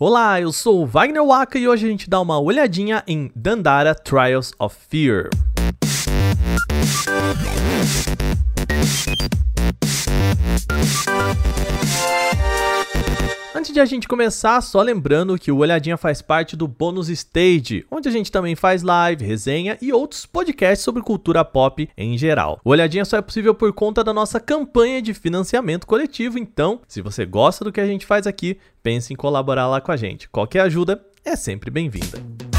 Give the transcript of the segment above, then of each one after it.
Olá, eu sou o Wagner Waka e hoje a gente dá uma olhadinha em Dandara Trials of Fear. De a gente começar, só lembrando que o Olhadinha faz parte do Bônus Stage, onde a gente também faz live, resenha e outros podcasts sobre cultura pop em geral. O Olhadinha só é possível por conta da nossa campanha de financiamento coletivo, então, se você gosta do que a gente faz aqui, pense em colaborar lá com a gente. Qualquer ajuda é sempre bem-vinda.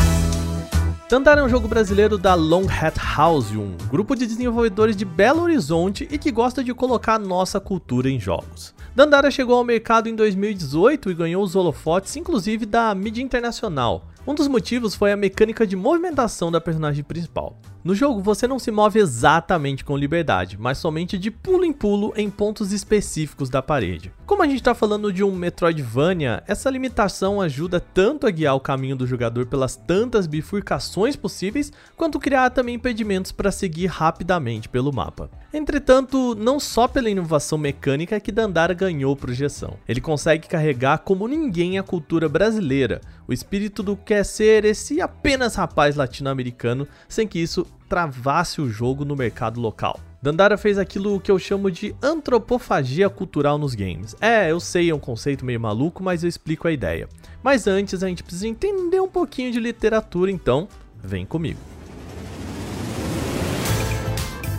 Dandara é um jogo brasileiro da Long Hat House, um grupo de desenvolvedores de Belo Horizonte e que gosta de colocar nossa cultura em jogos. Dandara chegou ao mercado em 2018 e ganhou os holofotes, inclusive da mídia internacional. Um dos motivos foi a mecânica de movimentação da personagem principal. No jogo, você não se move exatamente com liberdade, mas somente de pulo em pulo em pontos específicos da parede. Como a gente está falando de um Metroidvania, essa limitação ajuda tanto a guiar o caminho do jogador pelas tantas bifurcações possíveis, quanto criar também impedimentos para seguir rapidamente pelo mapa. Entretanto, não só pela inovação mecânica que Dandara ganhou projeção. Ele consegue carregar como ninguém a cultura brasileira, o espírito do quer ser esse apenas rapaz latino-americano, sem que isso travasse o jogo no mercado local. Dandara fez aquilo que eu chamo de antropofagia cultural nos games. É, eu sei, é um conceito meio maluco, mas eu explico a ideia. Mas antes a gente precisa entender um pouquinho de literatura, então vem comigo.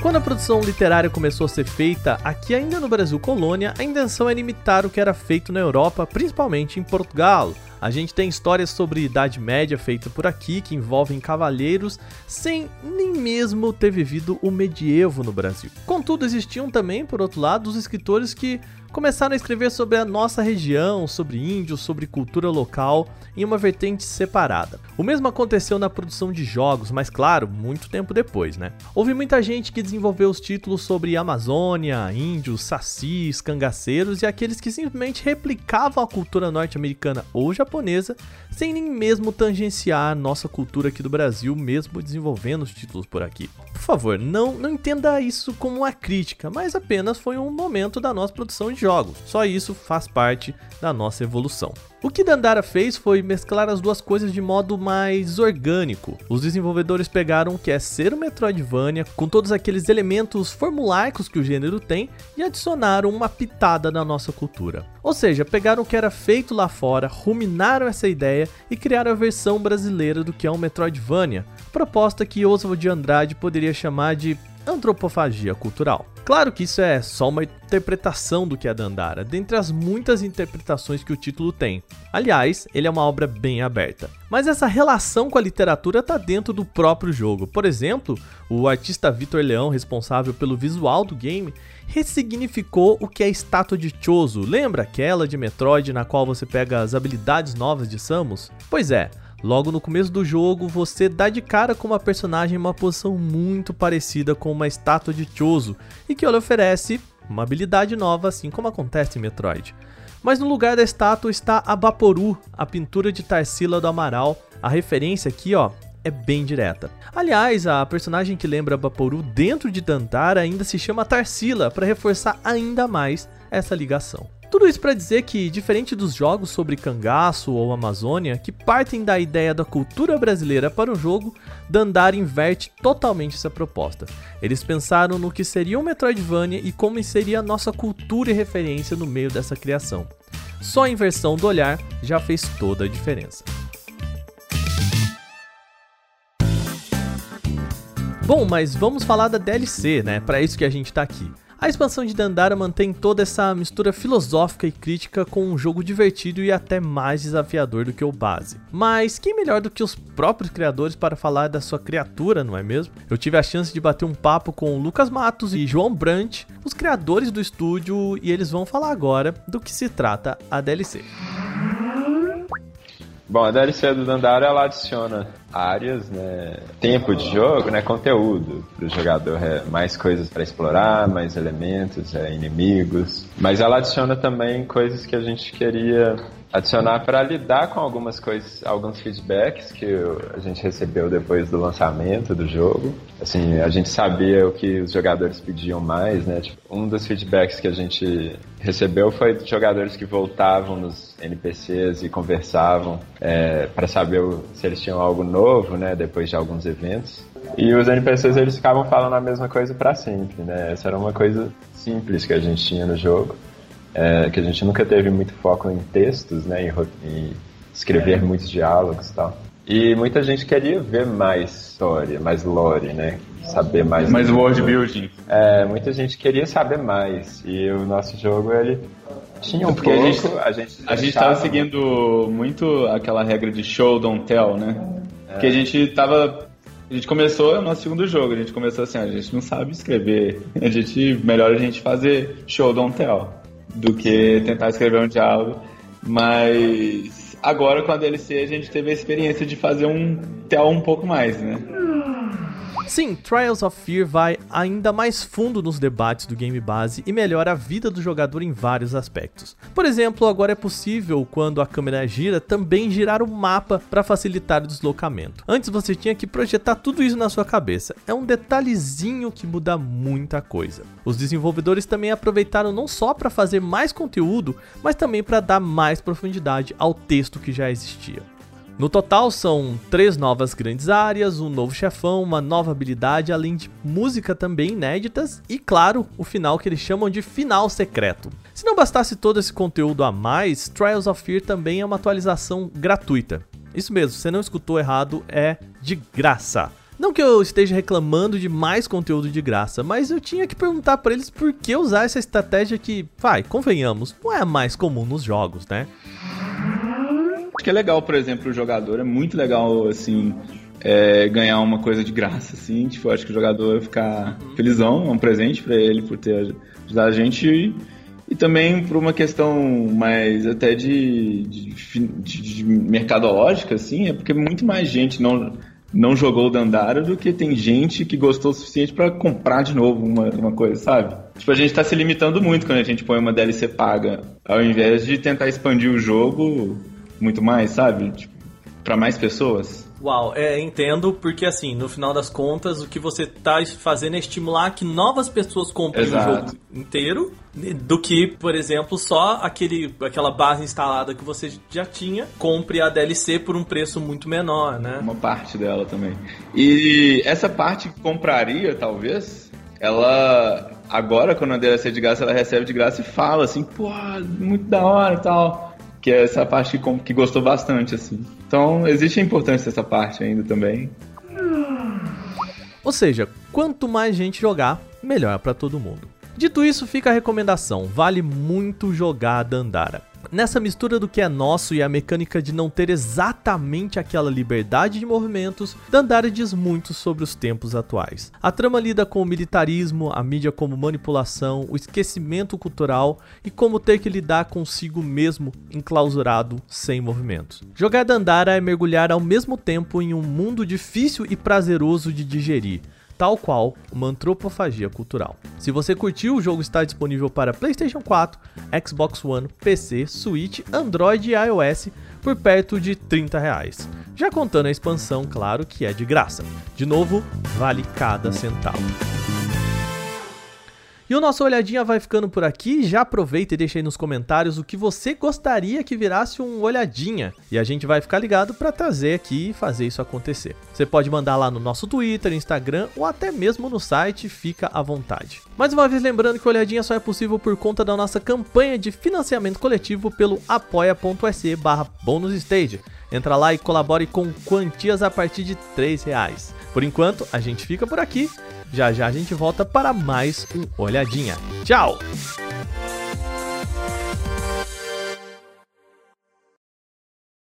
Quando a produção literária começou a ser feita aqui ainda no Brasil colônia, a intenção era imitar o que era feito na Europa, principalmente em Portugal, a gente tem histórias sobre Idade Média feita por aqui que envolvem cavaleiros sem nem mesmo ter vivido o medievo no Brasil. Contudo, existiam também, por outro lado, os escritores que começaram a escrever sobre a nossa região, sobre índios, sobre cultura local, em uma vertente separada. O mesmo aconteceu na produção de jogos, mas claro, muito tempo depois, né? Houve muita gente que desenvolveu os títulos sobre Amazônia, índios, sacis, cangaceiros e aqueles que simplesmente replicavam a cultura norte-americana ou japonesa, sem nem mesmo tangenciar a nossa cultura aqui do Brasil, mesmo desenvolvendo os títulos por aqui. Por favor, não, não entenda isso como uma crítica, mas apenas foi um momento da nossa produção de jogos. Só isso faz parte da nossa evolução. O que Dandara fez foi mesclar as duas coisas de modo mais orgânico. Os desenvolvedores pegaram o que é ser um Metroidvania, com todos aqueles elementos formulaicos que o gênero tem, e adicionaram uma pitada na nossa cultura. Ou seja, pegaram o que era feito lá fora, ruminaram essa ideia e criaram a versão brasileira do que é um Metroidvania, proposta que Oswald de Andrade poderia chamar de antropofagia cultural. Claro que isso é só uma interpretação do que é Dandara, dentre as muitas interpretações que o título tem. Aliás, ele é uma obra bem aberta. Mas essa relação com a literatura está dentro do próprio jogo. Por exemplo, o artista Vitor Leão, responsável pelo visual do game, ressignificou o que é a estátua de Chozo. Lembra aquela de Metroid na qual você pega as habilidades novas de Samus? Pois é, Logo no começo do jogo, você dá de cara com uma personagem em uma posição muito parecida com uma estátua de Chozo e que lhe oferece uma habilidade nova, assim como acontece em Metroid. Mas no lugar da estátua está a Baporu, a pintura de Tarsila do Amaral. A referência aqui, ó, é bem direta. Aliás, a personagem que lembra Baporu dentro de Dantara ainda se chama Tarsila, para reforçar ainda mais essa ligação. Tudo isso para dizer que, diferente dos jogos sobre cangaço ou Amazônia, que partem da ideia da cultura brasileira para o jogo, Dandara inverte totalmente essa proposta. Eles pensaram no que seria um Metroidvania e como seria a nossa cultura e referência no meio dessa criação. Só a inversão do olhar já fez toda a diferença. Bom, mas vamos falar da DLC, né? Para isso que a gente tá aqui. A expansão de Dandara mantém toda essa mistura filosófica e crítica com um jogo divertido e até mais desafiador do que o base. Mas quem melhor do que os próprios criadores para falar da sua criatura, não é mesmo? Eu tive a chance de bater um papo com Lucas Matos e João Brant, os criadores do estúdio, e eles vão falar agora do que se trata a DLC. Bom, a DLC do Dandara ela adiciona áreas, né, tempo de jogo, né, conteúdo para o jogador, é, mais coisas para explorar, mais elementos, é, inimigos. Mas ela adiciona também coisas que a gente queria adicionar para lidar com algumas coisas, alguns feedbacks que a gente recebeu depois do lançamento do jogo. Assim, a gente sabia o que os jogadores pediam mais, né? Tipo, um dos feedbacks que a gente recebeu foi de jogadores que voltavam nos NPCs e conversavam é, para saber se eles tinham algo novo, né? Depois de alguns eventos. E os NPCs eles ficavam falando a mesma coisa para sempre, né? Essa era uma coisa simples que a gente tinha no jogo é, que a gente nunca teve muito foco em textos, né, em, em escrever é. muitos diálogos e tal. E muita gente queria ver mais história, mais lore, né? Saber mais. Mais world building. É, muita gente queria saber mais. E o nosso jogo, ele tinha um Porque pouco. A gente, a gente, a gente tava seguindo muito aquela regra de show, don't tell, né? É. Porque a gente tava. A gente começou o nosso segundo jogo, a gente começou assim, a gente não sabe escrever. A gente. Melhor a gente fazer show, don't tell do que tentar escrever um diálogo. Mas agora com a DLC a gente teve a experiência de fazer um tel um pouco mais, né? Sim, Trials of Fear vai ainda mais fundo nos debates do game base e melhora a vida do jogador em vários aspectos. Por exemplo, agora é possível, quando a câmera gira, também girar o mapa para facilitar o deslocamento. Antes você tinha que projetar tudo isso na sua cabeça. É um detalhezinho que muda muita coisa. Os desenvolvedores também aproveitaram não só para fazer mais conteúdo, mas também para dar mais profundidade ao texto que já existia. No total são três novas grandes áreas, um novo chefão, uma nova habilidade, além de música também inéditas e, claro, o final que eles chamam de final secreto. Se não bastasse todo esse conteúdo a mais, Trials of Fear também é uma atualização gratuita. Isso mesmo, você não escutou errado, é de graça. Não que eu esteja reclamando de mais conteúdo de graça, mas eu tinha que perguntar para eles por que usar essa estratégia que, vai, convenhamos, não é a mais comum nos jogos, né? Acho que é legal, por exemplo, o jogador, é muito legal, assim, é, ganhar uma coisa de graça, assim, tipo, acho que o jogador vai ficar felizão, é um presente para ele por ter ajudado a gente. E, e, também por uma questão mais até de, de, de, de mercadológica, assim, é porque muito mais gente não não jogou o Dandara do que tem gente que gostou o suficiente para comprar de novo uma, uma coisa, sabe? Tipo, a gente tá se limitando muito quando a gente põe uma DLC paga, ao invés de tentar expandir o jogo muito mais, sabe? Tipo, para mais pessoas. Uau, é, entendo, porque assim, no final das contas, o que você tá fazendo é estimular que novas pessoas comprem Exato. o jogo inteiro, do que, por exemplo, só aquele, aquela base instalada que você já tinha, compre a DLC por um preço muito menor, né? Uma parte dela também. E essa parte que compraria, talvez, ela agora, quando a DLC é de graça, ela recebe de graça e fala assim, pô, muito da hora e tal que é essa parte que, que gostou bastante, assim. Então, existe a importância dessa parte ainda também. Ou seja, quanto mais gente jogar, melhor para todo mundo. Dito isso, fica a recomendação: vale muito jogar Dandara. Nessa mistura do que é nosso e a mecânica de não ter exatamente aquela liberdade de movimentos, Dandara diz muito sobre os tempos atuais. A trama lida com o militarismo, a mídia como manipulação, o esquecimento cultural e como ter que lidar consigo mesmo enclausurado sem movimentos. Jogar Dandara é mergulhar ao mesmo tempo em um mundo difícil e prazeroso de digerir tal qual uma antropofagia cultural. Se você curtiu, o jogo está disponível para PlayStation 4, Xbox One, PC, Switch, Android e iOS por perto de 30 reais. Já contando a expansão, claro que é de graça. De novo, vale cada centavo. E o nosso Olhadinha vai ficando por aqui. Já aproveita e deixa aí nos comentários o que você gostaria que virasse um Olhadinha. E a gente vai ficar ligado para trazer aqui e fazer isso acontecer. Você pode mandar lá no nosso Twitter, Instagram ou até mesmo no site, fica à vontade. Mais uma vez lembrando que o Olhadinha só é possível por conta da nossa campanha de financiamento coletivo pelo apoia.se barra bonusstage. Entra lá e colabore com quantias a partir de 3 reais. Por enquanto, a gente fica por aqui. Já já a gente volta para mais um Olhadinha. Tchau!